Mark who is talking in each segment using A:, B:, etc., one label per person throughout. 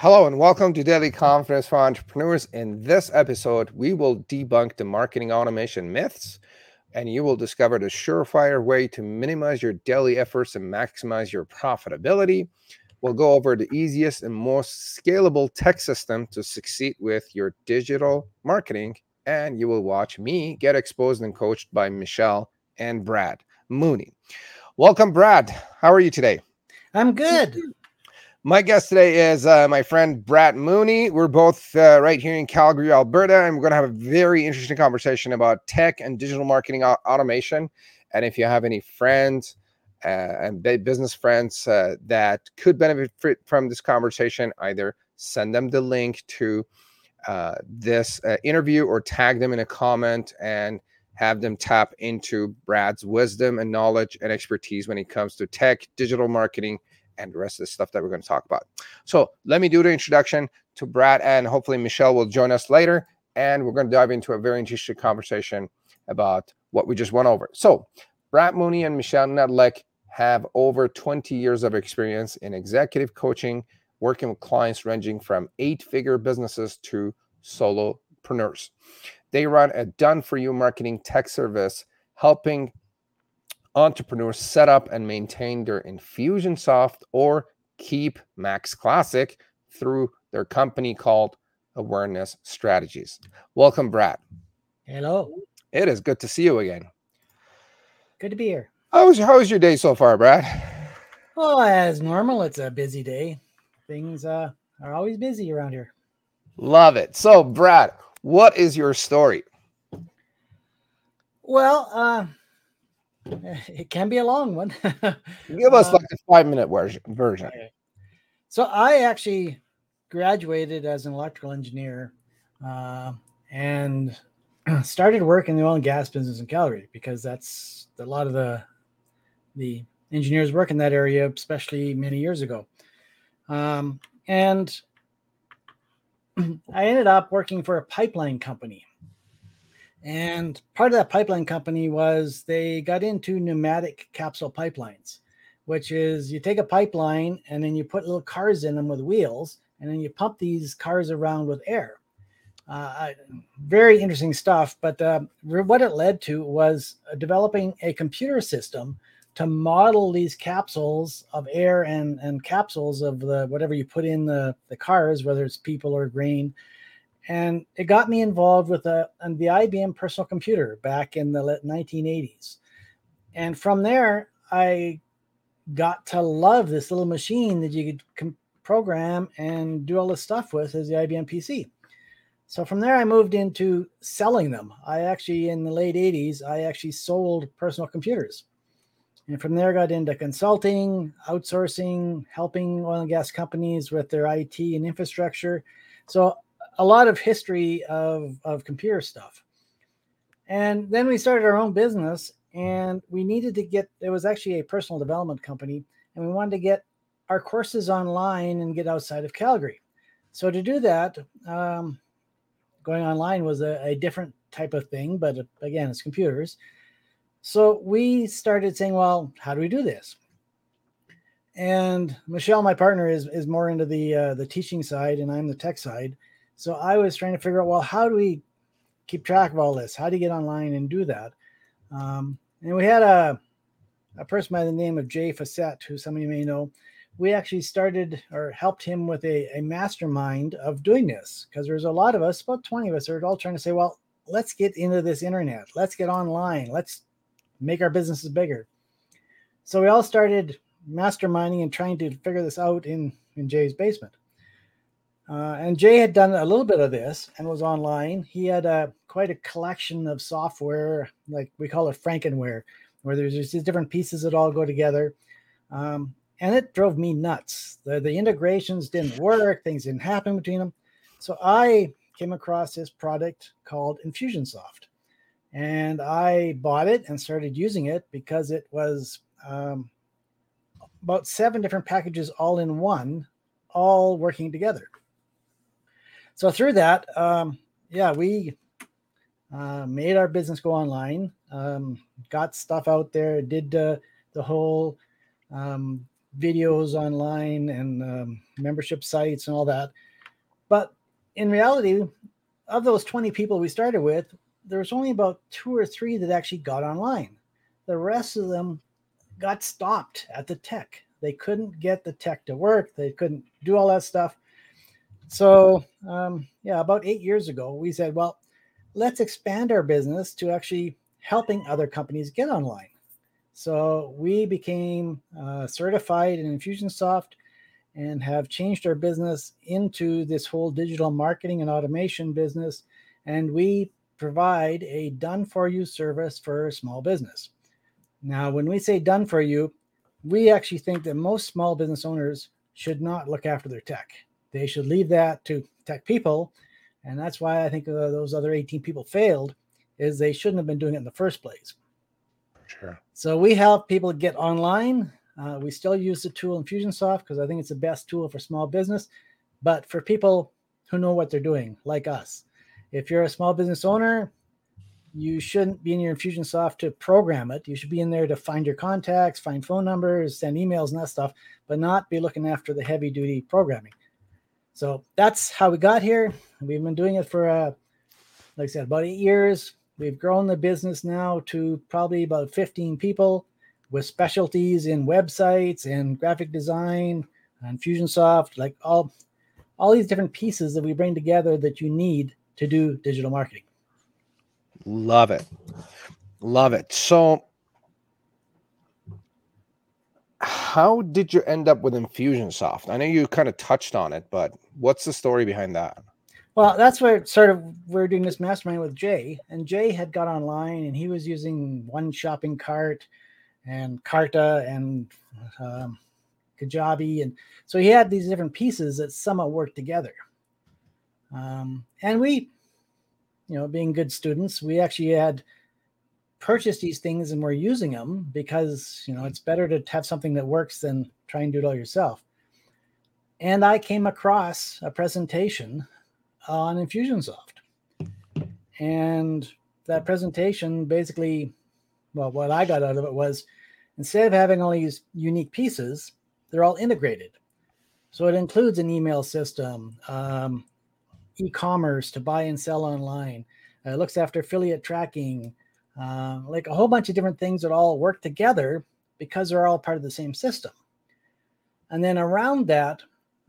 A: Hello and welcome to Daily Confidence for Entrepreneurs. In this episode, we will debunk the marketing automation myths and you will discover the surefire way to minimize your daily efforts and maximize your profitability. We'll go over the easiest and most scalable tech system to succeed with your digital marketing. And you will watch me get exposed and coached by Michelle and Brad Mooney. Welcome, Brad. How are you today?
B: I'm good.
A: My guest today is uh, my friend Brad Mooney. We're both uh, right here in Calgary, Alberta, and we're going to have a very interesting conversation about tech and digital marketing automation. And if you have any friends uh, and business friends uh, that could benefit from this conversation, either send them the link to uh, this uh, interview or tag them in a comment and have them tap into Brad's wisdom and knowledge and expertise when it comes to tech, digital marketing, and the rest of the stuff that we're going to talk about. So let me do the introduction to Brad, and hopefully Michelle will join us later. And we're going to dive into a very interesting conversation about what we just went over. So, Brad Mooney and Michelle Nedlick have over 20 years of experience in executive coaching, working with clients ranging from eight figure businesses to solopreneurs. They run a done for you marketing tech service, helping entrepreneurs set up and maintain their Infusionsoft or Keap Max Classic through their company called Awareness Strategies. Welcome, Brad.
B: Hello.
A: It is good to see you again.
B: Good to be here.
A: How's how's your day so far, Brad?
B: Well, as normal, it's a busy day. Things uh, are always busy around here.
A: Love it. So, Brad, what is your story?
B: Well, uh, it can be a long one.
A: Give us um, like a five minute version.
B: So I actually graduated as an electrical engineer uh, and started work in the oil and gas business in Calgary because that's a lot of the the engineers work in that area, especially many years ago. Um, and I ended up working for a pipeline company and part of that pipeline company was they got into pneumatic capsule pipelines, which is you take a pipeline and then you put little cars in them with wheels, and then you pump these cars around with air. Uh, very interesting stuff. But uh, what it led to was developing a computer system to model these capsules of air and, and capsules of the whatever you put in the, the cars, whether it's people or grain and it got me involved with a, the IBM personal computer back in the 1980s. And from there, I got to love this little machine that you could program and do all this stuff with as the IBM PC. So from there, I moved into selling them. I actually, in the late 80s, I actually sold personal computers. And from there, got into consulting, outsourcing, helping oil and gas companies with their IT and infrastructure. So a lot of history of, of computer stuff. And then we started our own business and we needed to get, it was actually a personal development company, and we wanted to get our courses online and get outside of Calgary. So to do that, um, going online was a, a different type of thing, but again, it's computers. So we started saying, well, how do we do this? And Michelle, my partner, is is more into the uh, the teaching side, and I'm the tech side. So I was trying to figure out, well, how do we keep track of all this? How do you get online and do that? Um, and we had a, a person by the name of Jay Fiset, who some of you may know. We actually started or helped him with a, a mastermind of doing this because there's a lot of us, about 20 of us, are all trying to say, well, let's get into this internet. Let's get online. Let's make our businesses bigger. So we all started masterminding and trying to figure this out in, in Jay's basement. Uh, and Jay had done a little bit of this and was online. He had a quite a collection of software, like we call it Frankenware, where there's just these different pieces that all go together. Um, and it drove me nuts. The, the integrations didn't work, things didn't happen between them. So I came across this product called Infusionsoft. And I bought it and started using it because it was um, about seven different packages all in one, all working together so through that, um, yeah, we uh, made our business go online, um, got stuff out there, did uh, the whole um, videos online and um, membership sites and all that. But in reality, of those 20 people we started with, there was only about two or three that actually got online. The rest of them got stopped at the tech. They couldn't get the tech to work. They couldn't do all that stuff. So, um, yeah, about eight years ago, we said, well, let's expand our business to actually helping other companies get online. So we became uh, certified in Infusionsoft and have changed our business into this whole digital marketing and automation business. And we provide a done for you service for small business. Now, when we say done for you, we actually think that most small business owners should not look after their tech. They should leave that to tech people. And that's why I think uh, those other 18 people failed is they shouldn't have been doing it in the first place.
A: Sure.
B: So we help people get online. Uh, we still use the tool Infusionsoft because I think it's the best tool for small business. But for people who know what they're doing, like us, if you're a small business owner, you shouldn't be in your Infusionsoft to program it. You should be in there to find your contacts, find phone numbers, send emails, and that stuff, but not be looking after the heavy duty programming. So that's how we got here. We've been doing it for, uh, like I said, about eight years. We've grown the business now to probably about 15 people with specialties in websites and graphic design and Infusionsoft, like all all these different pieces that we bring together that you need to do digital marketing.
A: Love it. Love it. So how did you end up with Infusionsoft? I know you kind of touched on it, but what's the story behind that?
B: Well, that's where sort of we're doing this mastermind with Jay, and Jay had got online and he was using one shopping cart and Carta and um, Kajabi, and so he had these different pieces that somewhat worked together. Um, and we, you know, being good students, we actually had purchased these things and we're using them because you know it's better to have something that works than try and do it all yourself. And I came across a presentation on Infusionsoft. And that presentation basically, well, what I got out of it was instead of having all these unique pieces, they're all integrated. So it includes an email system, um, e commerce to buy and sell online, uh, it looks after affiliate tracking, uh, like a whole bunch of different things that all work together because they're all part of the same system. And then around that,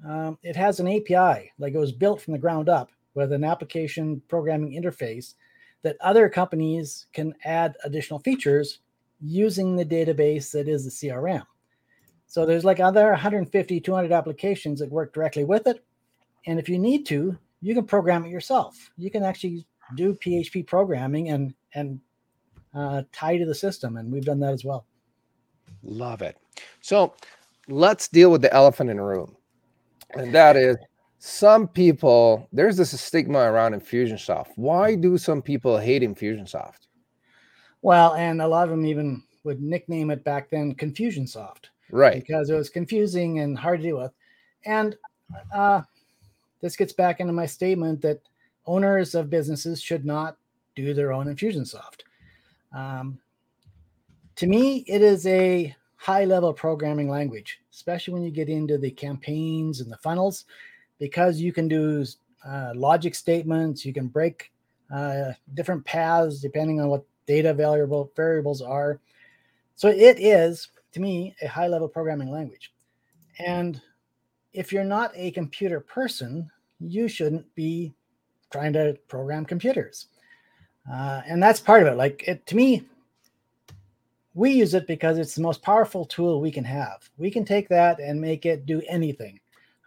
B: um, it has an API, like it was built from the ground up with an application programming interface that other companies can add additional features using the database that is the CRM. So there's like other 150, 200 applications that work directly with it. And if you need to, you can program it yourself. You can actually do PHP programming and and uh, tie to the system, and we've done that as well.
A: Love it. So let's deal with the elephant in the room and that is some people there's this stigma around infusionsoft. Why do some people hate infusionsoft?
B: Well and a lot of them even would nickname it back then confusionsoft
A: right.
B: because it was confusing and hard to deal with. And uh, this gets back into my statement that owners of businesses should not do their own infusionsoft um, to me it is a high level programming language, especially when you get into the campaigns and the funnels, because you can do uh, logic statements, you can break uh, different paths depending on what data variable variables are. So it is, to me, a high level programming language. And if you're not a computer person, you shouldn't be trying to program computers. Uh, and that's part of it. Like it to me, we use it because it's the most powerful tool we can have. We can take that and make it do anything.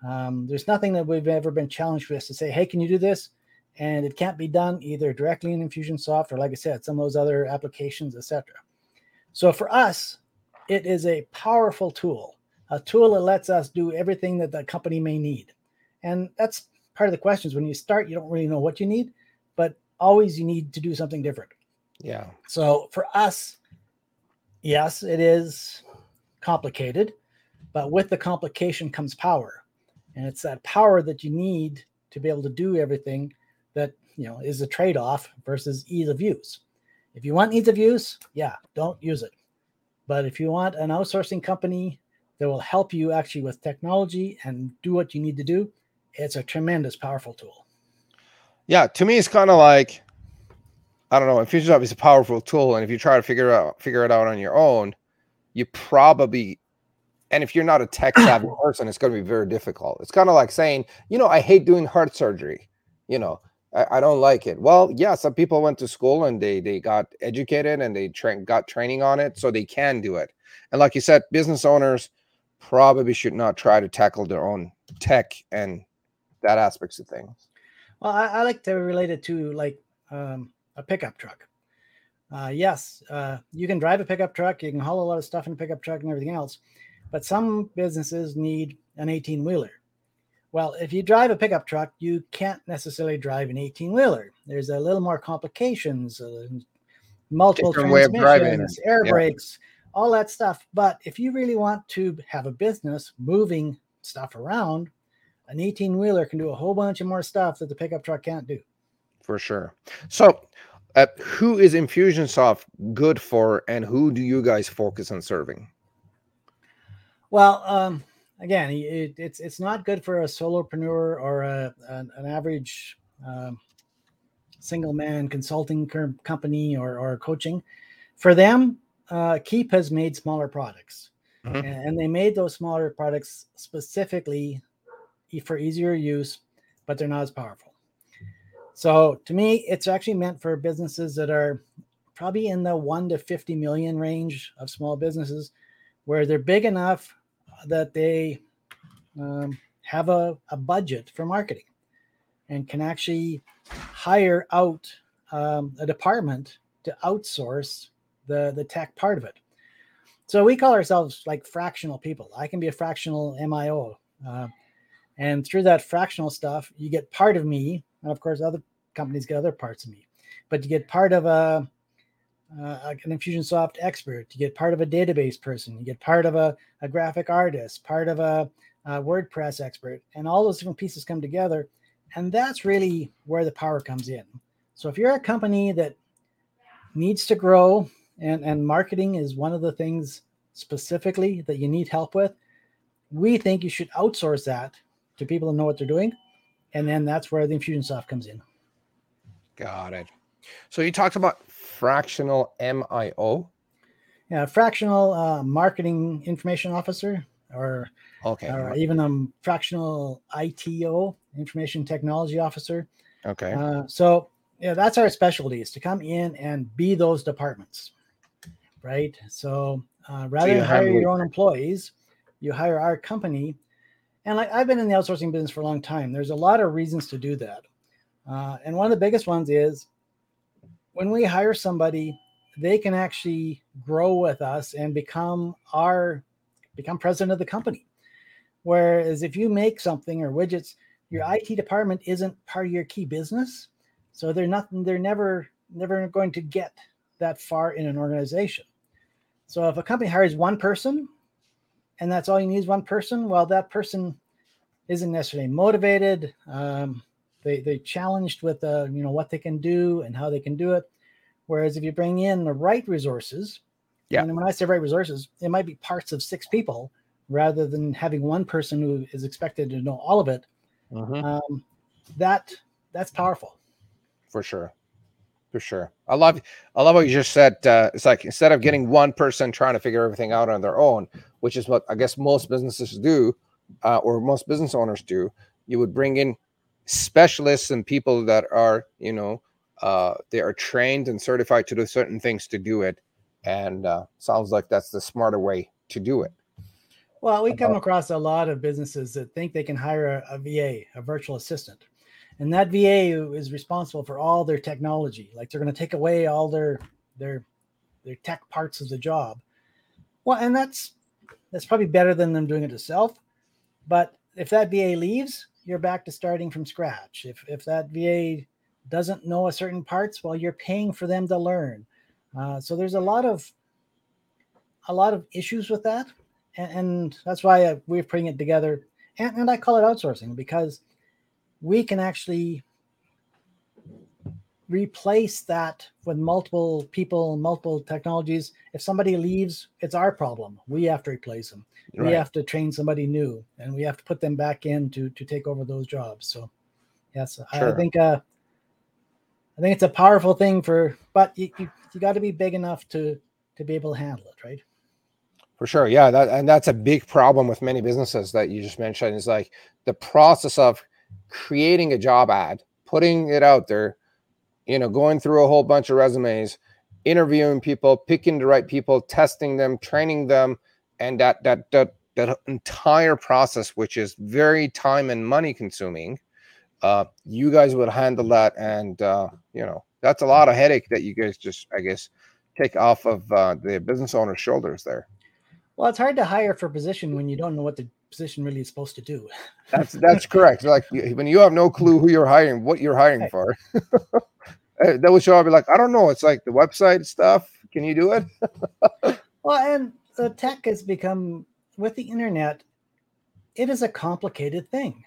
B: Um, there's nothing that we've ever been challenged with to say, hey, can you do this? And it can't be done either directly in Infusionsoft or, like I said, some of those other applications, etc. So for us, it is a powerful tool, a tool that lets us do everything that the company may need. And that's part of the questions. When you start, you don't really know what you need, always you need to do something different.
A: Yeah.
B: So for us, yes, it is complicated, but with the complication comes power. And it's that power that you need to be able to do everything that, you know, is a trade-off versus ease of use. If you want ease of use, yeah, don't use it. But if you want an outsourcing company that will help you actually with technology and do what you need to do, it's a tremendous, powerful tool.
A: Yeah, to me, it's kind of like I don't know. Infusionsoft is a powerful tool, and if you try to figure out figure it out on your own, you probably and if you're not a tech savvy person, it's going to be very difficult. It's kind of like saying, you know, I hate doing heart surgery. You know, I, I, don't like it. Well, yeah, some people went to school and they they got educated and they tra- got training on it, so they can do it. And like you said, business owners probably should not try to tackle their own tech and that aspects of things.
B: Well, I, I like to relate it to like um, a pickup truck. Uh, yes, uh, you can drive a pickup truck, you can haul a lot of stuff in a pickup truck and everything else, but some businesses need an 18 wheeler. Well, if you drive a pickup truck, you can't necessarily drive an 18 wheeler. There's a little more complications, uh, multiple Different transmissions, air yeah. brakes, all that stuff. But if you really want to have a business moving stuff around, an 18 wheeler can do a whole bunch of more stuff that the pickup truck can't do.
A: For sure. So, uh, who is Infusionsoft good for, and who do you guys focus on serving?
B: Well, um, again, it, it's it's not good for a solopreneur or a, an, an average um, single man consulting company or, or coaching. For them, uh, Keap has made smaller products, mm-hmm. and, and they made those smaller products specifically for easier use, but they're not as powerful. So to me, it's actually meant for businesses that are probably in the one to 50 million range of small businesses where they're big enough that they um, have a, a budget for marketing and can actually hire out um, a department to outsource the, the tech part of it. So we call ourselves like fractional people. I can be a fractional MIO. Uh, and through that fractional stuff, you get part of me. And of course, other companies get other parts of me. But you get part of a, uh, an Infusionsoft expert. You get part of a database person. You get part of a, a graphic artist, part of a, a WordPress expert. And all those different pieces come together. And that's really where the power comes in. So if you're a company that needs to grow and, and marketing is one of the things specifically that you need help with, we think you should outsource that to people who know what they're doing. And then that's where the Infusionsoft comes in.
A: Got it. So you talked about fractional MIO.
B: Yeah, fractional uh, marketing information officer, or okay, or even a um, fractional ITO, information technology officer.
A: Okay.
B: Uh, so yeah, that's our specialty is to come in and be those departments, right? So uh, rather so than hire your own employees, you hire our company and like I've been in the outsourcing business for a long time. There's a lot of reasons to do that. Uh, and one of the biggest ones is when we hire somebody, they can actually grow with us and become our become president of the company. Whereas if you make something or widgets, your IT department isn't part of your key business. So they're not they're never never going to get that far in an organization. So if a company hires one person and that's all you need is one person, well, that person isn't necessarily motivated. Um, they they challenged with uh, you know what they can do and how they can do it. Whereas if you bring in the right resources, yeah, and when I say right resources, it might be parts of six people rather than having one person who is expected to know all of it. Mm-hmm. Um, that that's powerful.
A: For sure for sure. I love I love what you just said. Uh, it's like instead of getting one person trying to figure everything out on their own, which is what I guess most businesses do, uh, or most business owners do, you would bring in specialists and people that are, you know, uh, they are trained and certified to do certain things to do it. And uh, sounds like that's the smarter way to do it.
B: Well, we come across a lot of businesses that think they can hire a, a VA, a virtual assistant, and that VA is responsible for all their technology. Like they're going to take away all their their their tech parts of the job. Well, and that's that's probably better than them doing it themselves. But if that VA leaves, you're back to starting from scratch. If if that VA doesn't know a certain parts, well, you're paying for them to learn. Uh, so there's a lot of a lot of issues with that, and, and that's why we're putting it together. And, and I call it outsourcing because we can actually replace that with multiple people, multiple technologies. If somebody leaves, it's our problem. We have to replace them. Right. We have to train somebody new, and we have to put them back in to to take over those jobs. So, yes, sure. I think uh, I think it's a powerful thing for, but you you, you got to be big enough to to be able to handle it, right?
A: For sure, yeah, that and that's a big problem with many businesses that you just mentioned. Is like the process of creating a job ad, putting it out there, you know, going through a whole bunch of resumes, interviewing people, picking the right people, testing them, training them, and that that that that entire process, which is very time and money consuming, uh, you guys would handle that, and uh, you know that's a lot of headache that you guys just, I guess, take off of uh, the business owner's shoulders there.
B: Well, it's hard to hire for a position when you don't know what the position really is supposed to do.
A: That's that's correct. Like when you have no clue who you're hiring, what you're hiring for. Eh, that would show up. Be like, I don't know. It's like the website stuff. Can you do it?
B: well, and the tech has become with the internet. It is a complicated thing.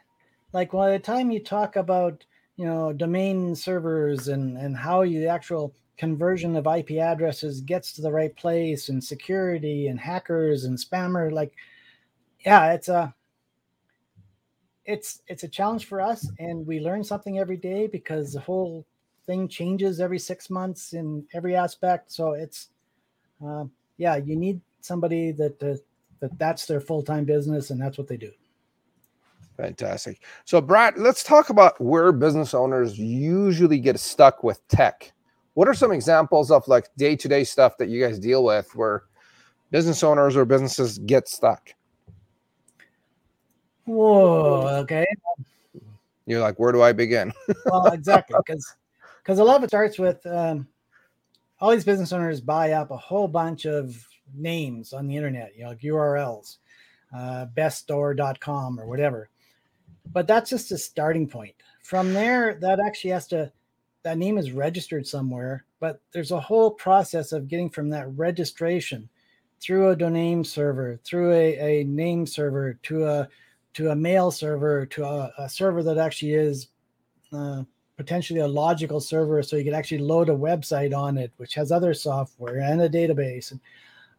B: Like by the time you talk about you know domain servers and and how you the actual conversion of IP addresses gets to the right place and security and hackers and spammer like yeah it's a it's it's a challenge for us and we learn something every day because the whole thing changes every six months in every aspect. So it's uh, yeah you need somebody that uh, that that's their full-time business and that's what they do.
A: Fantastic. So brad let's talk about where business owners usually get stuck with tech. What are some examples of like day-to-day stuff that you guys deal with where business owners or businesses get stuck
B: Whoa. Okay.
A: You're like, where do I begin?
B: well, exactly, because because a lot of it starts with um, all these business owners buy up a whole bunch of names on the internet, you know, like URLs, uh, beststore.com or whatever. But that's just a starting point. From there, that actually has to that name is registered somewhere, but there's a whole process of getting from that registration through a domain server, through a, a name server to a to a mail server to a, a server that actually is uh, potentially a logical server so you can actually load a website on it which has other software and a database. And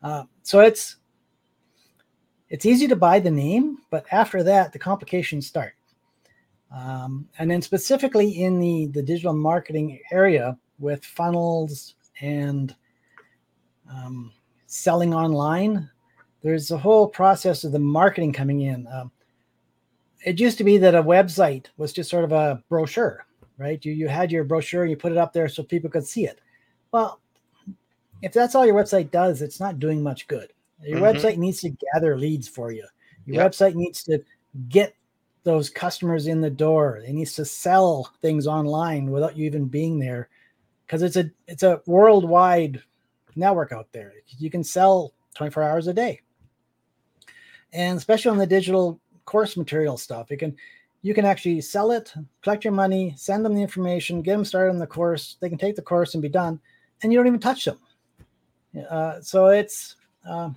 B: uh, so it's it's easy to buy the name but after that the complications start. Um, and then specifically in the the digital marketing area with funnels and um, selling online there's a whole process of the marketing coming in. Um, it used to be that a website was just sort of a brochure, right? You you had your brochure, and you put it up there so people could see it. Well, if that's all your website does, it's not doing much good. Your mm-hmm. website needs to gather leads for you. Your yep. website needs to get those customers in the door. It needs to sell things online without you even being there, because it's a it's a worldwide network out there. You can sell 24 hours a day, and especially on the digital course material stuff. You can you can actually sell it, collect your money, send them the information, get them started on the course. They can take the course and be done, and you don't even touch them. Uh, so it's, uh,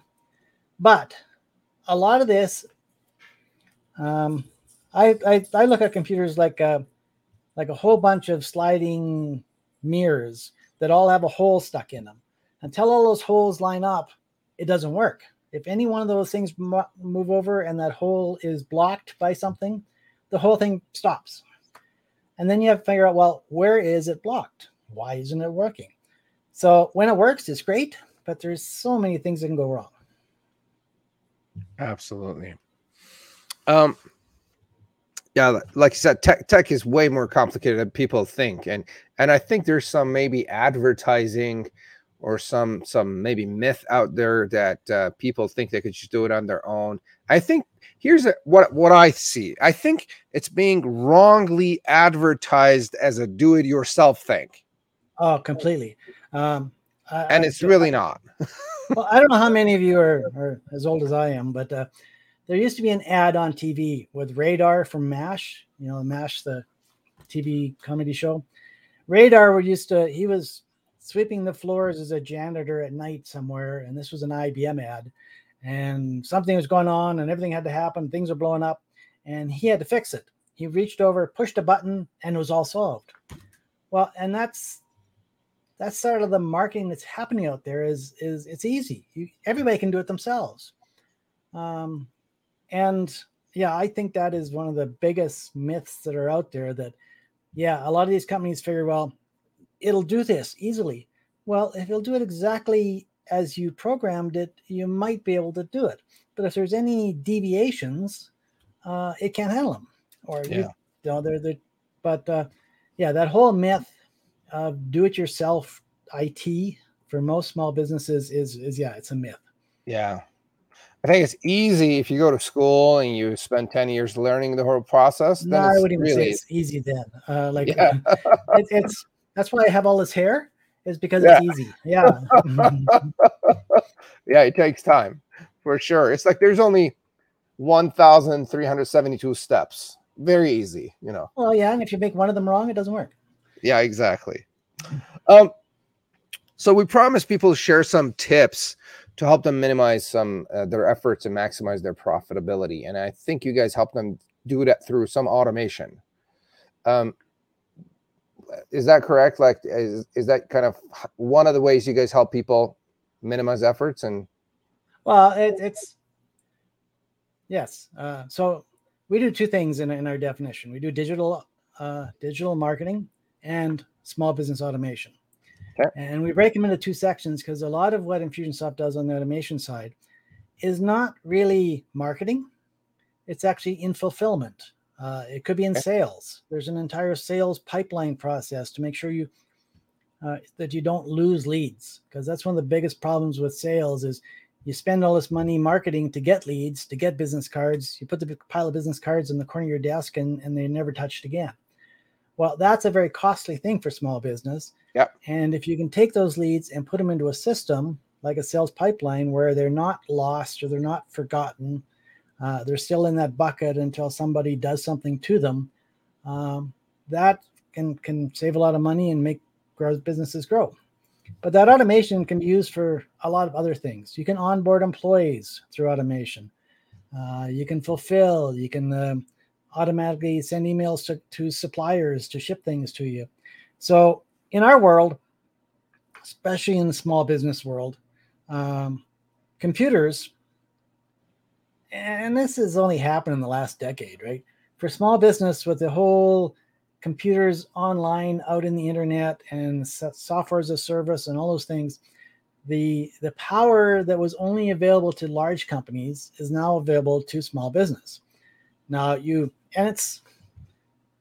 B: but a lot of this, um, I, I, I look at computers like a, like a whole bunch of sliding mirrors that all have a hole stuck in them. Until all those holes line up, it doesn't work. If any one of those things move over and that hole is blocked by something, the whole thing stops. And then you have to figure out, well, where is it blocked? Why isn't it working? So when it works, it's great, but there's so many things that can go wrong.
A: Absolutely. Um, yeah, like you said, tech tech is way more complicated than people think, and and I think there's some maybe advertising or some some maybe myth out there that uh, people think they could just do it on their own. I think here's a, what what I see. I think it's being wrongly advertised as a do-it-yourself thing.
B: Oh, completely. Um,
A: I, and it's I, really not.
B: well, I don't know how many of you are, are as old as I am, but uh, there used to be an ad on TV with Radar from MASH. You know, MASH, the TV comedy show. Radar would used to. He was sweeping the floors as a janitor at night somewhere, and this was an IBM ad, and something was going on, and everything had to happen. Things were blowing up, and he had to fix it. He reached over, pushed a button, and it was all solved. Well, and that's that's sort of the marketing that's happening out there is is it's easy you, everybody can do it themselves um, and yeah i think that is one of the biggest myths that are out there that yeah a lot of these companies figure well it'll do this easily well if it'll do it exactly as you programmed it you might be able to do it but if there's any deviations uh, it can't handle them or yeah. you, you know they're, they're but uh, yeah that whole myth of do it yourself IT for most small businesses is is yeah, it's a myth.
A: Yeah. I think it's easy if you go to school and you spend 10 years learning the whole process.
B: No, I wouldn't really... say it's easy then. Uh, like yeah. it, it's that's why I have all this hair is because yeah. it's easy. Yeah.
A: yeah, it takes time for sure. It's like there's only 1,372 steps. Very easy, you know.
B: Well, yeah, and if you make one of them wrong, it doesn't work.
A: Yeah, exactly. Um, so we promise people to share some tips to help them minimize some uh, their efforts and maximize their profitability, and I think you guys help them do that through some automation. Um, is that correct? Like, is is that kind of one of the ways you guys help people minimize efforts and?
B: Well, it, it's yes. Uh, so we do two things in, in our definition. We do digital uh, digital marketing and small business automation. Okay. And we break them into two sections because a lot of what Infusionsoft does on the automation side is not really marketing, it's actually in fulfillment. Uh, it could be in sales. There's an entire sales pipeline process to make sure you uh, that you don't lose leads because that's one of the biggest problems with sales is you spend all this money marketing to get leads to get business cards you put the pile of business cards in the corner of your desk and, and they're never touched again well, that's a very costly thing for small business.
A: Yeah.
B: And if you can take those leads and put them into a system like a sales pipeline where they're not lost or they're not forgotten, uh, they're still in that bucket until somebody does something to them. Um, that can can save a lot of money and make businesses grow. But that automation can be used for a lot of other things. You can onboard employees through automation. Uh, you can fulfill. You can uh, automatically send emails to, to suppliers to ship things to you. So in our world, especially in the small business world, um, computers, and this has only happened in the last decade, right? For small business, with the whole computers online out in the internet and software as a service and all those things, the the power that was only available to large companies is now available to small business. Now you and it's,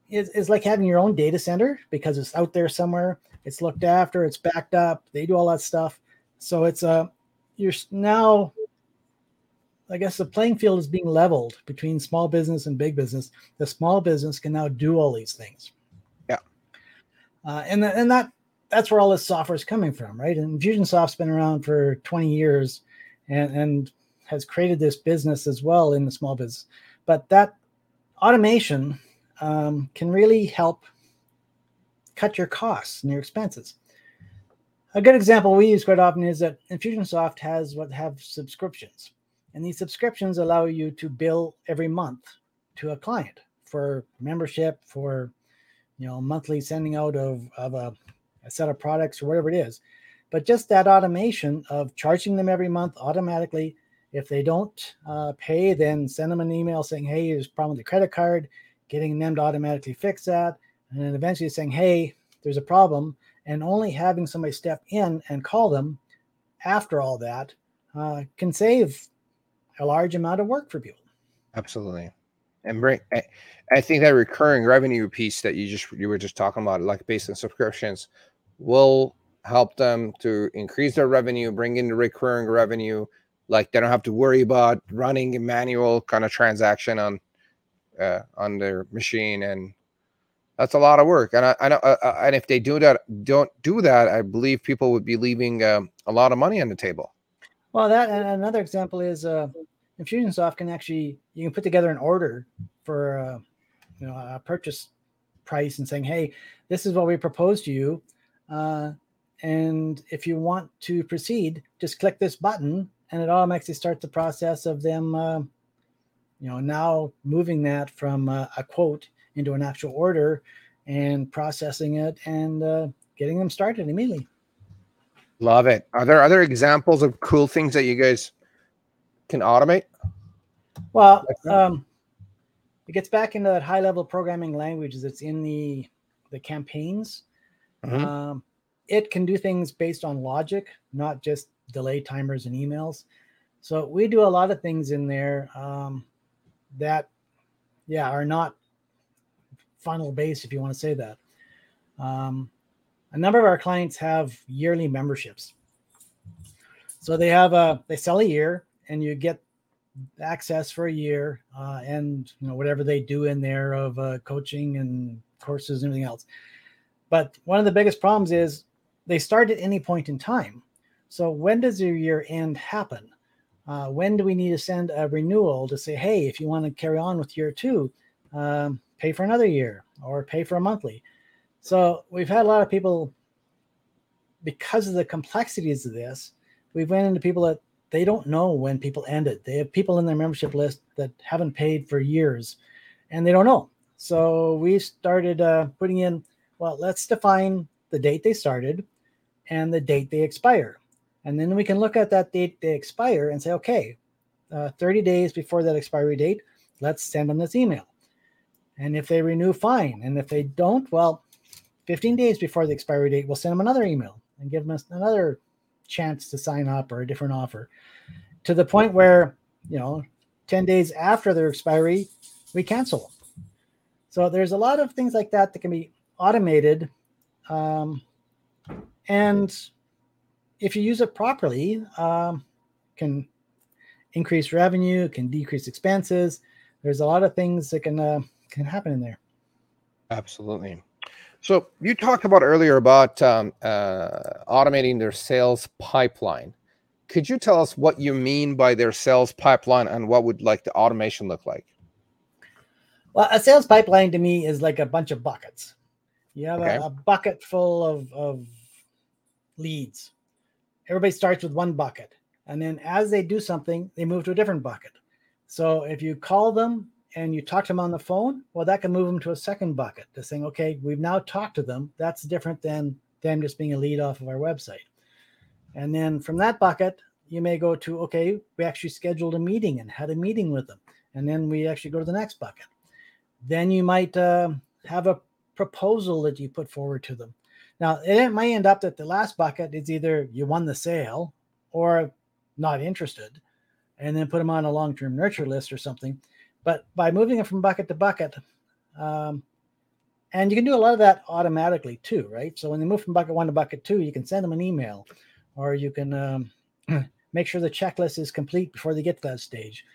B: it's like having your own data center because it's out there somewhere. It's looked after. It's backed up. They do all that stuff. So it's a you're now. I guess the playing field is being leveled between small business and big business. The small business can now do all these things.
A: Yeah.
B: Uh, and the, and that that's where all this software is coming from, right? And Infusionsoft's been around for 20 years, and and has created this business as well in the small business. But that automation um, can really help cut your costs and your expenses. A good example we use quite often is that Infusionsoft has what have subscriptions, and these subscriptions allow you to bill every month to a client for membership, for you know monthly sending out of, of a, a set of products or whatever it is. But just that automation of charging them every month automatically if they don't uh, pay, then send them an email saying, hey, there's a problem with the credit card, getting them to automatically fix that. And then eventually saying, hey, there's a problem. And only having somebody step in and call them after all that uh, can save a large amount of work for people.
A: Absolutely. And bring, I think that recurring revenue piece that you just you were just talking about, like based on subscriptions, will help them to increase their revenue, bring in the recurring revenue, like they don't have to worry about running a manual kind of transaction on uh, on their machine and that's a lot of work and i, I know uh, uh, and if they do that don't do that i believe people would be leaving um, a lot of money on the table
B: well that and another example is uh infusionsoft can actually you can put together an order for uh, you know a purchase price and saying hey this is what we propose to you uh, and if you want to proceed just click this button and it automatically starts the process of them, uh, you know, now moving that from uh, a quote into an actual order and processing it and uh, getting them started immediately.
A: Love it. Are there other examples of cool things that you guys can automate?
B: Well, um, it gets back into that high level programming language that's in the the campaigns. Mm-hmm. Um, it can do things based on logic, not just delay timers and emails. So we do a lot of things in there um, that, yeah, are not funnel based, if you want to say that. Um, a number of our clients have yearly memberships. So they have a they sell a year, and you get access for a year, uh, and you know whatever they do in there of uh, coaching and courses and everything else. But one of the biggest problems is they start at any point in time. So when does your year end happen? Uh, when do we need to send a renewal to say, hey, if you want to carry on with year two, um, pay for another year or pay for a monthly? So we've had a lot of people, because of the complexities of this, we've run into people that they don't know when people ended. They have people in their membership list that haven't paid for years and they don't know. So we started uh, putting in, well, let's define the date they started and the date they expire. And then we can look at that date they expire and say, okay, uh, 30 days before that expiry date, let's send them this email. And if they renew, fine. And if they don't, well, 15 days before the expiry date, we'll send them another email and give them another chance to sign up or a different offer to the point where, you know, 10 days after their expiry, we cancel. So there's a lot of things like that that can be automated. Um, and if you use it properly, um, can increase revenue, can decrease expenses. There's a lot of things that can uh, can happen in there.
A: Absolutely. So you talked about earlier about um, uh, automating their sales pipeline. Could you tell us what you mean by their sales pipeline and what would like the automation look like?
B: Well, a sales pipeline to me is like a bunch of buckets. You have okay. a, a, bucket full of, of leads. Everybody starts with one bucket. And then as they do something, they move to a different bucket. So if you call them and you talk to them on the phone, well, that can move them to a second bucket to saying, okay, we've now talked to them. That's different than them just being a lead off of our website. And then from that bucket, you may go to, okay, we actually scheduled a meeting and had a meeting with them. And then we actually go to the next bucket. Then you might uh, have a proposal that you put forward to them. Now, it might end up that the last bucket is either you won the sale or not interested, and then put them on a long term nurture list or something. But by moving it from bucket to bucket, um, and you can do a lot of that automatically too, right? So when they move from bucket one to bucket two, you can send them an email or you can um, make sure the checklist is complete before they get to that stage.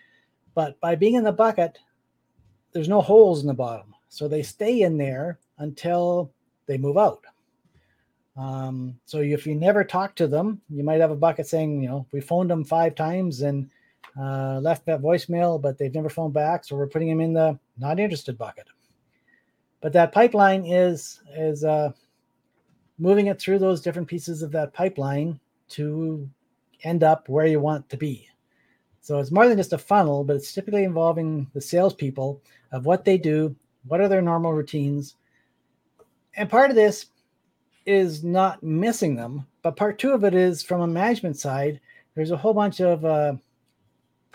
B: But by being in the bucket, there's no holes in the bottom. So they stay in there until they move out. Um, so if you never talk to them, you might have a bucket saying, you know, we phoned them five times and uh, left that voicemail, but they've never phoned back. So we're putting them in the not interested bucket. But that pipeline is is uh, moving it through those different pieces of that pipeline to end up where you want to be. So it's more than just a funnel, but it's typically involving the salespeople of what they do, what are their normal routines, and part of this is not missing them, but part two of it is from a management side. There's a whole bunch of uh,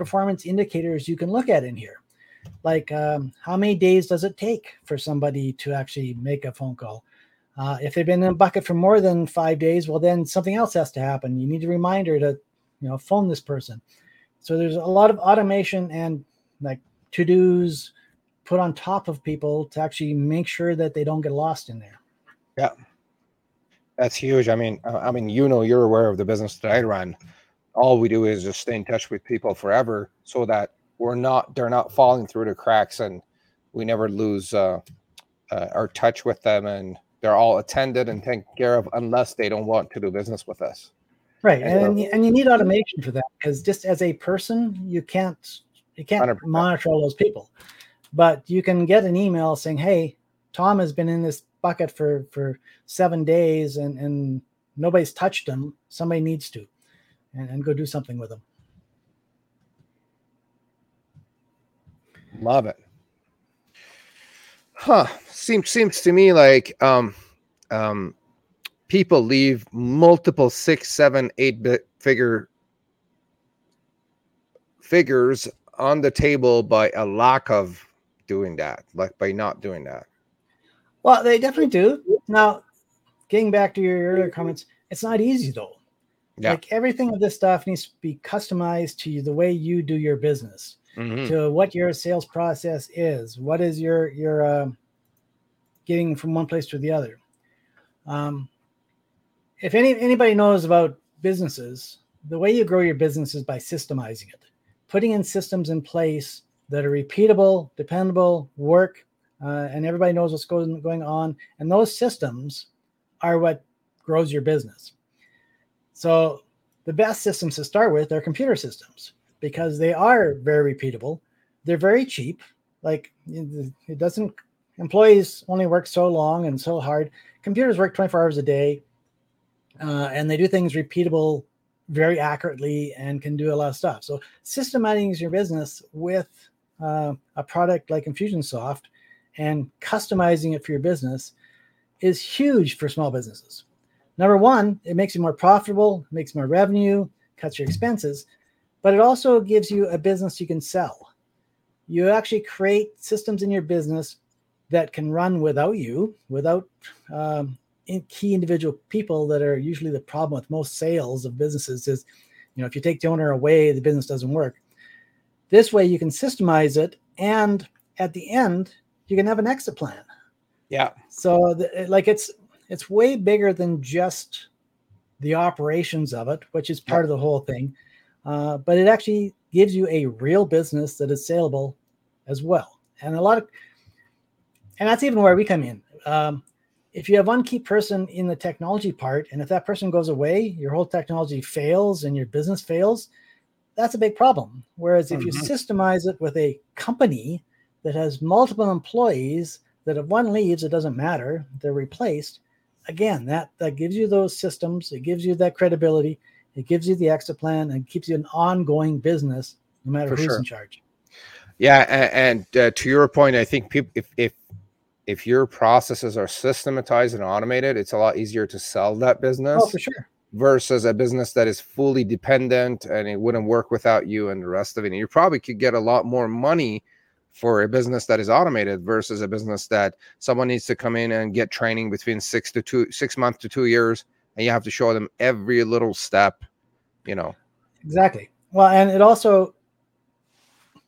B: performance indicators you can look at in here, like um, how many days does it take for somebody to actually make a phone call? Uh, if they've been in a bucket for more than five days, well, then something else has to happen. You need a reminder to, you know, phone this person. So there's a lot of automation and like to dos put on top of people to actually make sure that they don't get lost in there.
A: Yeah. That's huge. I mean, I mean, you know, you're aware of the business that I run. All we do is just stay in touch with people forever, so that we're not they're not falling through the cracks, and we never lose uh, uh, our touch with them, and they're all attended and taken care of, unless they don't want to do business with us.
B: Right, and and, and you need automation for that because just as a person, you can't you can't 100%. monitor all those people, but you can get an email saying, "Hey, Tom has been in this bucket for for seven days and and nobody's touched him somebody needs to and, and go do something with them
A: love it huh seems seems to me like um um people leave multiple six, seven, eight bit figure figures on the table by a lack of doing that, like by not doing that.
B: Well, they definitely do. Now, getting back to your earlier comments, it's not easy though. Yeah. Like everything of this stuff needs to be customized to the way you do your business, mm-hmm. to what your sales process is, what is your your uh, getting from one place to the other. Um, if any anybody knows about businesses, the way you grow your business is by systemizing it, putting in systems in place that are repeatable, dependable, work, uh, and everybody knows what's going going on. And those systems are what grows your business. So the best systems to start with are computer systems because they are very repeatable. They're very cheap. Like it doesn't employees only work so long and so hard. Computers work 24 hours a day, uh, and they do things repeatable very accurately and can do a lot of stuff. So systemizing your business with uh, a product like Infusionsoft and customizing it for your business is huge for small businesses. Number one, it makes you more profitable, makes more revenue, cuts your expenses, but it also gives you a business you can sell. You actually create systems in your business that can run without you, without um, key individual people that are usually the problem with most sales of businesses is, you know, if you take the owner away, the business doesn't work. This way you can systemize it and at the end you can have an exit plan.
A: Yeah.
B: So the, like it's it's way bigger than just the operations of it, which is part of the whole thing. Uh, but it actually gives you a real business that is saleable as well. And a lot of, and that's even where we come in. Um, if you have one key person in the technology part, and if that person goes away, your whole technology fails and your business fails, that's a big problem. Whereas if you mm-hmm. systemize it with a company that has multiple employees, that if one leaves, it doesn't matter, they're replaced, again, that that gives you those systems, it gives you that credibility, it gives you the exit plan, and keeps you an ongoing business no matter For who's sure. in charge.
A: Yeah, and, and uh, to your point, I think people if if if your processes are systematized and automated, it's a lot easier to sell that business.
B: Oh, for sure.
A: Versus a business that is fully dependent and it wouldn't work without you and the rest of it. And you probably could get a lot more money for a business that is automated versus a business that someone needs to come in and get training between six to two six months to two years and you have to show them every little step you know?
B: Exactly. Well and it also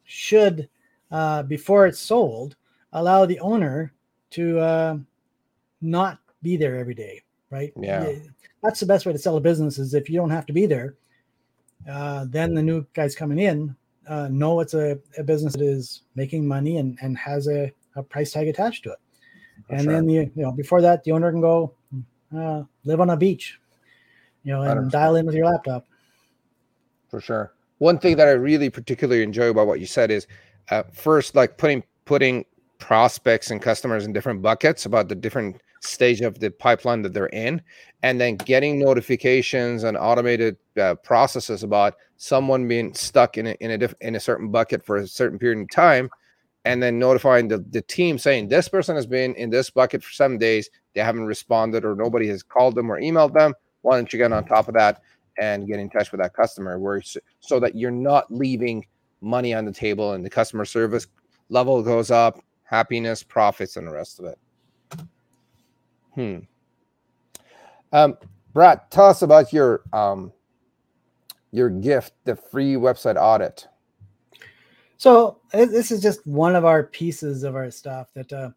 B: should uh, before it's sold allow the owner to uh, not be there every day right?
A: Yeah.
B: That's the best way to sell a business is if you don't have to be there uh, then the new guys coming in uh, know it's a, a, business that is making money and, and has a, a price tag attached to it. For and sure. then the you know before that the owner can go uh, live on a beach, you know, and dial in with your laptop.
A: For sure. One thing that I really particularly enjoy about what you said is uh, first like putting putting prospects and customers in different buckets about the different stage of the pipeline that they're in and then getting notifications and automated uh, processes about someone being stuck in a, in a diff- in a certain bucket for a certain period of time and then notifying the, the team saying this person has been in this bucket for seven days. They haven't responded or nobody has called them or emailed them. Why don't you get on top of that and get in touch with that customer where so that you're not leaving money on the table and the customer service level goes up happiness profits and the rest of it. Hmm. Um, Brad, tell us about your um, your gift, the free website audit.
B: So this is just one of our pieces of our stuff that, uh,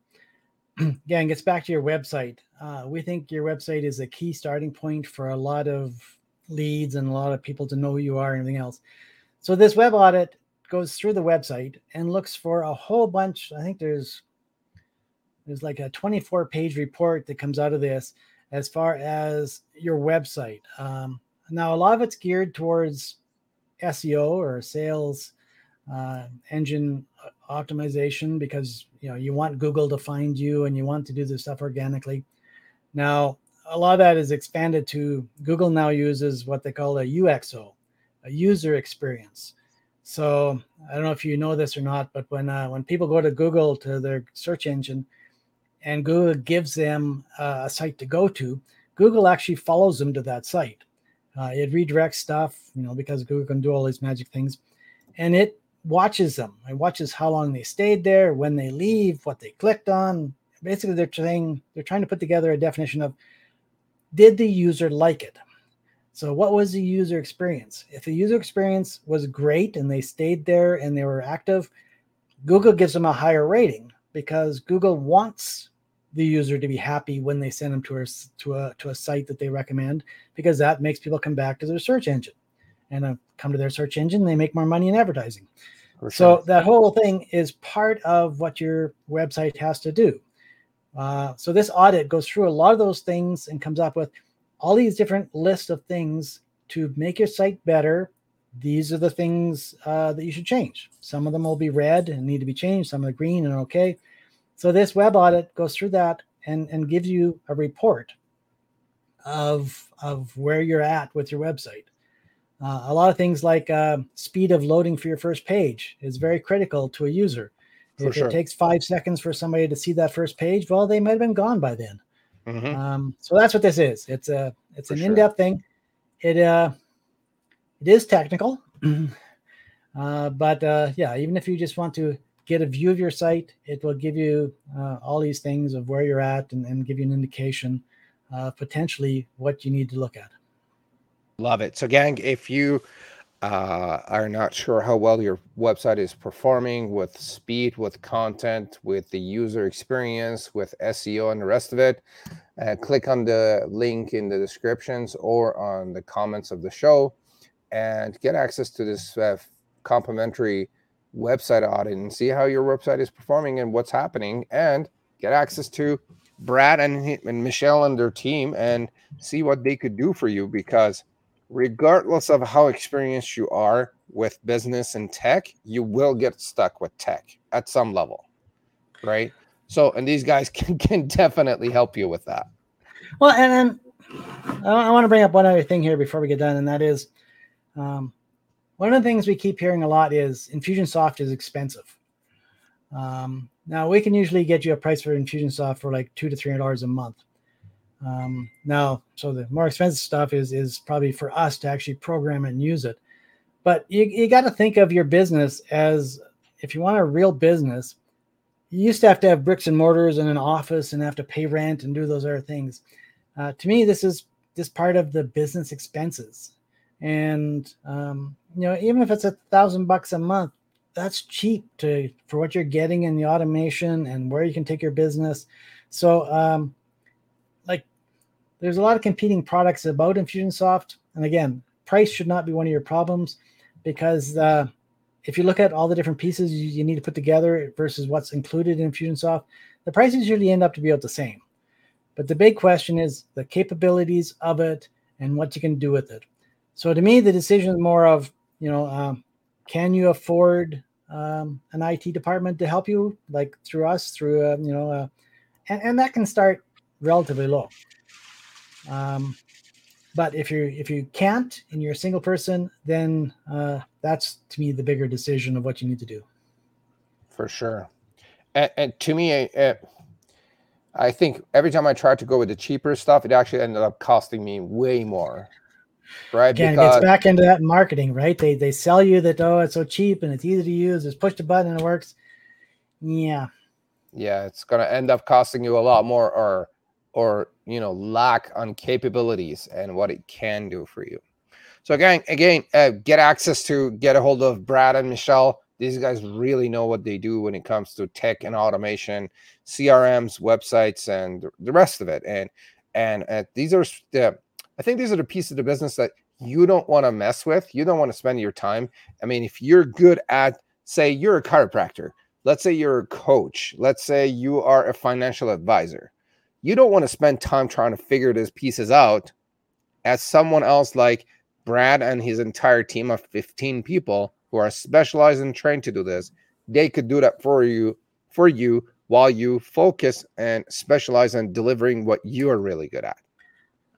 B: again, gets back to your website. Uh, we think your website is a key starting point for a lot of leads and a lot of people to know who you are and everything else. So this web audit goes through the website and looks for a whole bunch. I think there's there's like a 24 page report that comes out of this as far as your website. Um, now, a lot of it's geared towards SEO or sales uh, engine optimization because you know you want Google to find you and you want to do this stuff organically. Now, a lot of that is expanded to Google now uses what they call a UXO, a user experience. So I don't know if you know this or not, but when uh, when people go to Google to their search engine, and Google gives them uh, a site to go to, Google actually follows them to that site. Uh, it redirects stuff, you know, because Google can do all these magic things, and it watches them. It watches how long they stayed there, when they leave, what they clicked on. Basically, they're trying they're trying to put together a definition of did the user like it. So, what was the user experience? If the user experience was great and they stayed there and they were active, Google gives them a higher rating because Google wants the user to be happy when they send them to a, to a, to a site that they recommend because that makes people come back to their search engine and uh, come to their search engine. They make more money in advertising. Sure. So, that whole thing is part of what your website has to do. Uh, so, this audit goes through a lot of those things and comes up with all these different lists of things to make your site better. These are the things uh, that you should change. Some of them will be red and need to be changed. Some are green and okay. So this web audit goes through that and, and gives you a report of, of where you're at with your website. Uh, a lot of things like uh, speed of loading for your first page is very critical to a user. For if sure. it takes five seconds for somebody to see that first page, well, they might have been gone by then. Mm-hmm. Um, so that's what this is. It's a it's For an sure. in-depth thing. It uh it is technical. uh, but uh, yeah, even if you just want to get a view of your site, it will give you uh, all these things of where you're at and, and give you an indication uh, potentially what you need to look at.
A: Love it. So, gang, if you uh, are not sure how well your website is performing with speed, with content, with the user experience, with SEO, and the rest of it, uh, click on the link in the descriptions or on the comments of the show and get access to this uh, complimentary website audit and see how your website is performing and what's happening and get access to Brad and, and Michelle and their team and see what they could do for you because regardless of how experienced you are with business and tech, you will get stuck with tech at some level, right? So, and these guys can, can definitely help you with that.
B: Well, and then I want to bring up one other thing here before we get done, and that is um, one of the things we keep hearing a lot is Infusionsoft is expensive. Um, now we can usually get you a price for Infusionsoft for like two to three hundred dollars a month. Um, now, so the more expensive stuff is is probably for us to actually program and use it. But you, you got to think of your business as if you want a real business, you used to have to have bricks and mortars and an office and have to pay rent and do those other things. Uh, to me, this is this part of the business expenses. And um, you know, even if it's a thousand bucks a month, that's cheap to for what you're getting in the automation and where you can take your business. So um, like, there's a lot of competing products about Infusionsoft. And again, price should not be one of your problems because uh, if you look at all the different pieces you, you, need to put together versus what's included in Infusionsoft, the prices usually end up to be about the same. But the big question is the capabilities of it and what you can do with it. So to me, the decision is more of, you know, um, can you afford um, an IT department to help you, like through us, through, uh, you know, uh, and, and that can start relatively low. Um, but if you if you can't and you're a single person, then uh, that's to me the bigger decision of what you need to do.
A: For sure, and, and to me, I, I think every time I tried to go with the cheaper stuff, it actually ended up costing me way more. Right?
B: Again, because... it gets back into that marketing, right? They they sell you that oh it's so cheap and it's easy to use. Just push the button and it works. Yeah.
A: Yeah, it's gonna end up costing you a lot more, or or you know lack on capabilities and what it can do for you so again again uh, get access to get a hold of brad and michelle these guys really know what they do when it comes to tech and automation crms websites and the rest of it and and uh, these are the i think these are the pieces of the business that you don't want to mess with you don't want to spend your time i mean if you're good at say you're a chiropractor let's say you're a coach let's say you are a financial advisor you don't want to spend time trying to figure these pieces out as someone else like Brad and his entire team of 15 people who are specialized and trained to do this. They could do that for you for you while you focus and specialize on delivering what you are really good at.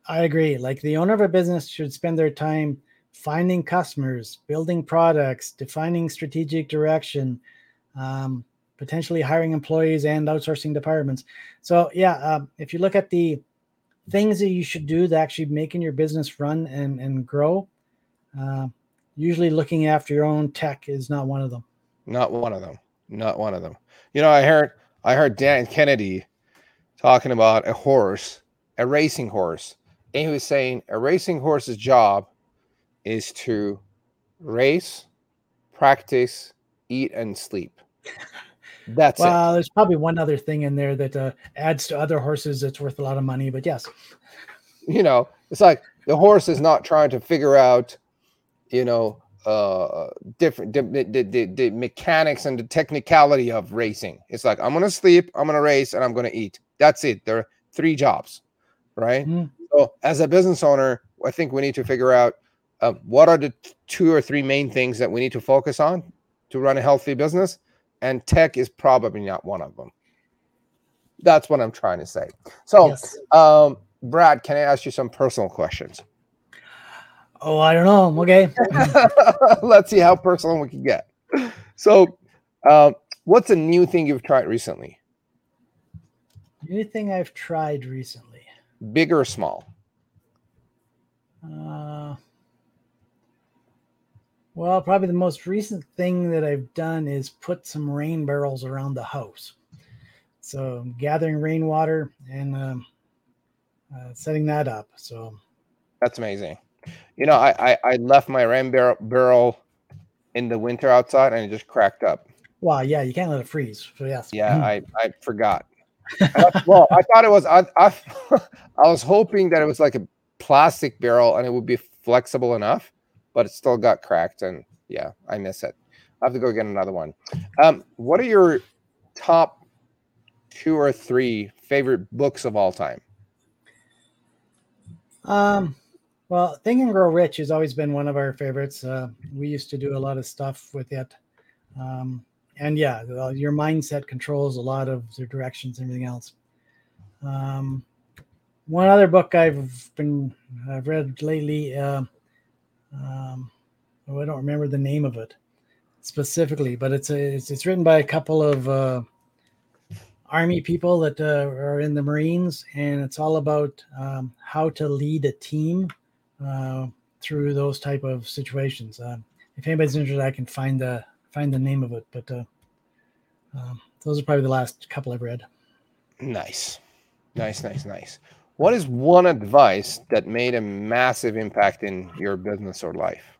B: I agree. Like the owner of a business should spend their time finding customers, building products, defining strategic direction, um, potentially hiring employees and outsourcing departments. So yeah, um, if you look at the things that you should do to actually making your business run and and grow. Uh, usually, looking after your own tech is not one of them.
A: Not one of them. Not one of them. You know, I heard I heard Dan Kennedy talking about a horse, a racing horse, and he was saying a racing horse's job is to race, practice, eat, and sleep. That's
B: well,
A: it.
B: there's probably one other thing in there that uh, adds to other horses that's worth a lot of money, but yes.
A: You know, it's like the horse is not trying to figure out, you know, uh different the, the, the, the mechanics and the technicality of racing. It's like I'm gonna sleep, I'm gonna race, and I'm gonna eat. That's it. There are three jobs, right?
B: Mm.
A: So as a business owner, I think we need to figure out uh, what are the two or three main things that we need to focus on to run a healthy business, and tech is probably not one of them. That's what I'm trying to say. So,
B: Yes.
A: um, Brad, can I ask you some personal questions?
B: Oh, I don't know. Okay.
A: Let's see how personal we can get. So, um, what's a new thing you've tried recently,
B: New thing I've tried recently.
A: Big or small?
B: Uh, well, probably the most recent thing that I've done is put some rain barrels around the house. So I'm gathering rainwater and um, uh, setting that up. So
A: That's amazing. You know, I I, I left my rain barrel, barrel in the winter outside, and it just cracked up.
B: wow, yeah, you can't let it freeze. So yes,
A: Yeah, I I forgot. I- well, I thought it was. I, I I was hoping that it was like a plastic barrel and it would be flexible enough, but it still got cracked. And yeah, I miss it. I have to go get another one. Um, what are your top two or three favorite books of all time?
B: Um, well, Think and Grow Rich has always been one of our favorites. Uh, we used to do a lot of stuff with it. Um, and yeah, your mindset controls a lot of the directions and everything else. Um, one other book I've been I've read lately. Uh, um, oh, I don't remember the name of it specifically, but it's a it's, it's written by a couple of uh, army people that uh, are in the Marines, and it's all about um, how to lead a team uh, through those type of situations. Uh, if anybody's interested, I can find the find the name of it. But uh, um, those are probably the last couple I've read.
A: Nice, nice, nice, nice. What is one advice that made a massive impact in your business or life?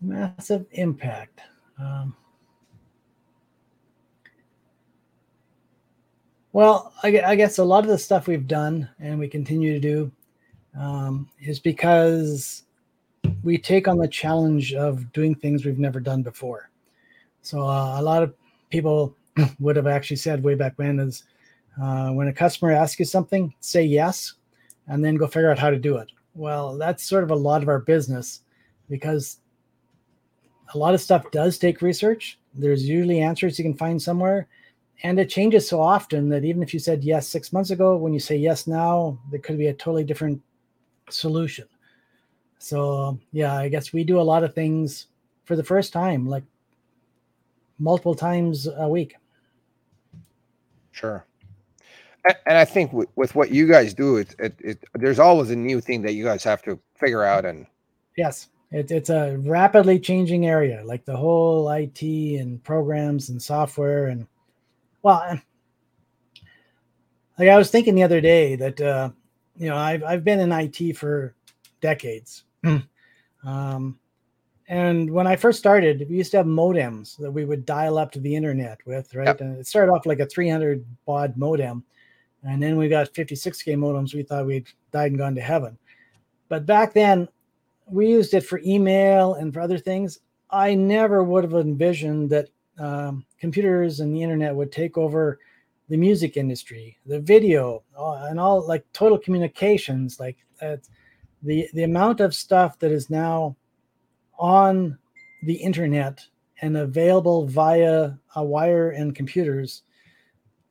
B: Massive impact. Um, well, I, I guess a lot of the stuff we've done and we continue to do um, is because we take on the challenge of doing things we've never done before. So uh, a lot of people would have actually said way back when is uh, when a customer asks you something, say yes, and then go figure out how to do it. Well, that's sort of a lot of our business because a lot of stuff does take research. There's usually answers you can find somewhere, and it changes so often that even if you said yes six months ago, when you say yes now, there could be a totally different solution. So yeah, I guess we do a lot of things for the first time, like multiple times a week.
A: Sure. And I think with, with what you guys do, it, it, it there's always a new thing that you guys have to figure out. And
B: Yes, it, it's a rapidly changing area, like the whole IT and programs and software and well, like I was thinking the other day that uh, you know I've I've been in IT for decades, um, and when I first started, we used to have modems that we would dial up to the internet with, right?
A: Yep.
B: And it started off like a 300 baud modem, and then we got 56k modems. We thought we'd died and gone to heaven, but back then we used it for email and for other things. I never would have envisioned that um, computers and the internet would take over the music industry, the video, uh, and all like total communications. Like uh, the the amount of stuff that is now on the internet and available via a wire and computers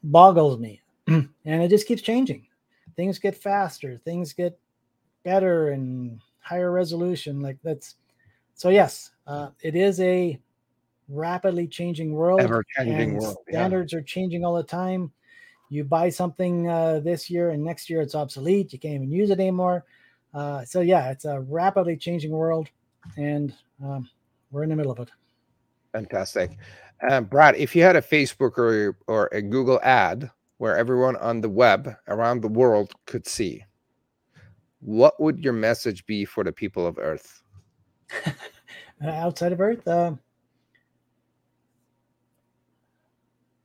B: boggles me, and it just keeps changing. Things get faster, things get better and higher resolution. Like that's so. Yes, uh, it is a rapidly changing world
A: ever changing world. Yeah.
B: standards are changing all the time you buy something uh, this year and next year it's obsolete. You can't even use it anymore. Uh, so yeah, it's a rapidly changing world, and um, we're in the middle of it.
A: Fantastic, um, Brad. If you had a Facebook or or a Google ad where everyone on the web around the world could see, what would your message be for the people of Earth?
B: outside of Earth. Uh,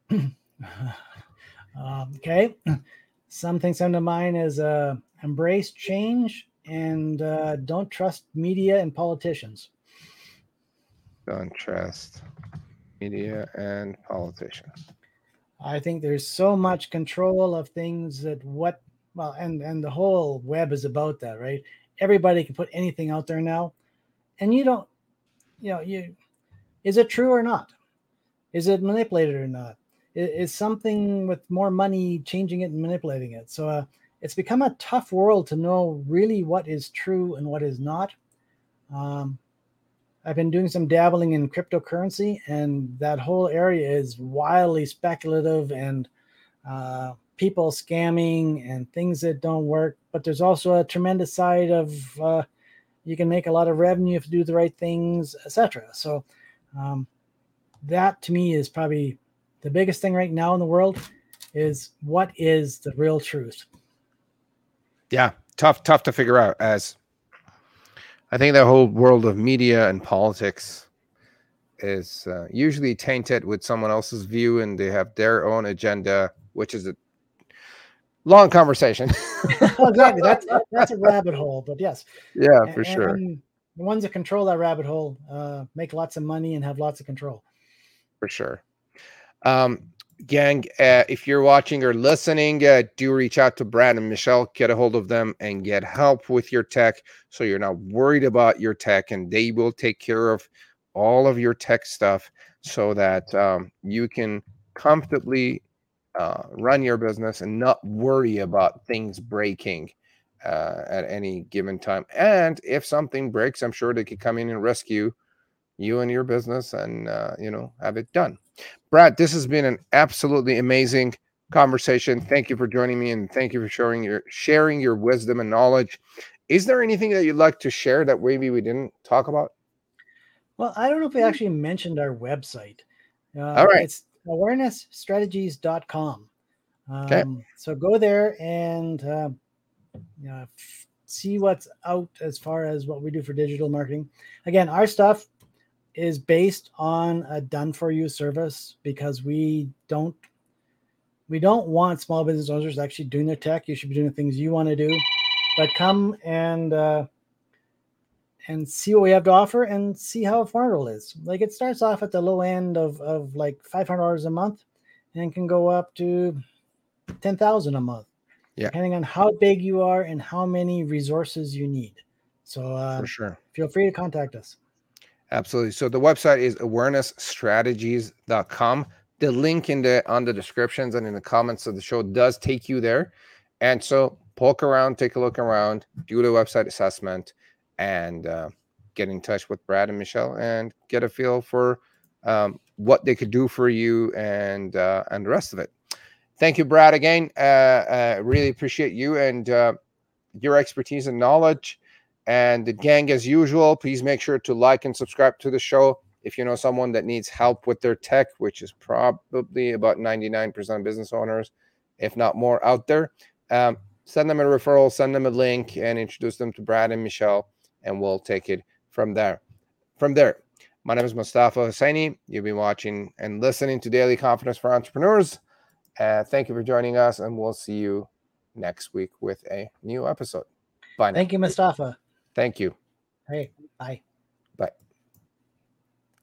B: um, okay. Some things come to mind is uh, embrace change and uh, don't trust media and politicians.
A: Don't trust media and politicians.
B: I think there's so much control of things that what well and and the whole web is about that, right? Everybody can put anything out there now. And you don't you know, you is it true or not? Is it manipulated or not? Is, something with more money changing it and manipulating it? So uh, it's become a tough world to know really what is true and what is not. Um, I've been doing some dabbling in cryptocurrency, and that whole area is wildly speculative and uh, people scamming and things that don't work. But there's also a tremendous side of uh, you can make a lot of revenue if you do the right things, etc. So um, that to me is probably the biggest thing right now in the world is what is the real truth.
A: Yeah, tough, tough to figure out. As I think the whole world of media and politics is uh, usually tainted with someone else's view, and they have their own agenda, which is a long conversation.
B: exactly. That's that's a rabbit hole, but yes.
A: Yeah, for and, sure.
B: And the ones that control that rabbit hole uh, make lots of money and have lots of control.
A: For sure. Um, gang, uh, if you're watching or listening, uh, do reach out to Brad and Michelle, get a hold of them, and get help with your tech, so you're not worried about your tech, and they will take care of all of your tech stuff, so that um, you can comfortably uh, run your business and not worry about things breaking uh, at any given time. And if something breaks, I'm sure they could come in and rescue you and your business and uh, you know have it done. Brad, this has been an absolutely amazing conversation. Thank you for joining me and thank you for sharing your sharing your wisdom and knowledge. Is there anything that you'd like to share that maybe we didn't talk about?
B: Well, I don't know if we actually mentioned our website.
A: Uh, All right.
B: It's awarenessstrategies.com. Um, okay. So go there and uh, you know, see what's out as far as what we do for digital marketing. Again, our stuff is based on a done for you service because we don't we don't want small business owners actually doing their tech. You should be doing the things you want to do, but come and uh, and see what we have to offer and see how affordable it is. Like it starts off at the low end of, of like $500 a month and can go up to 10,000 a month.
A: Yeah.
B: Depending on how big you are and how many resources you need. So uh,
A: for sure.
B: Feel free to contact us.
A: Absolutely. So the website is awarenessstrategies.com. The link in the on the descriptions and in the comments of the show does take you there. And so poke around, take a look around, do the website assessment and uh, get in touch with Brad and Michelle and get a feel for um, what they could do for you and uh, and the rest of it. Thank you, Brad, again. Uh, uh, really appreciate you and uh, your expertise and knowledge. And the gang, as usual, please make sure to like and subscribe to the show. If you know someone that needs help with their tech, which is probably about 99% of business owners, if not more, out there, um, send them a referral, send them a link, and introduce them to Brad and Michelle and we'll take it from there. From there, my name is Mustafa Hosseini. You've been watching and listening to Daily Confidence for Entrepreneurs. Uh, thank you for joining us, and we'll see you next week with a new episode. Bye. Now.
B: Thank you, Mustafa.
A: Thank you.
B: Hey,
A: bye.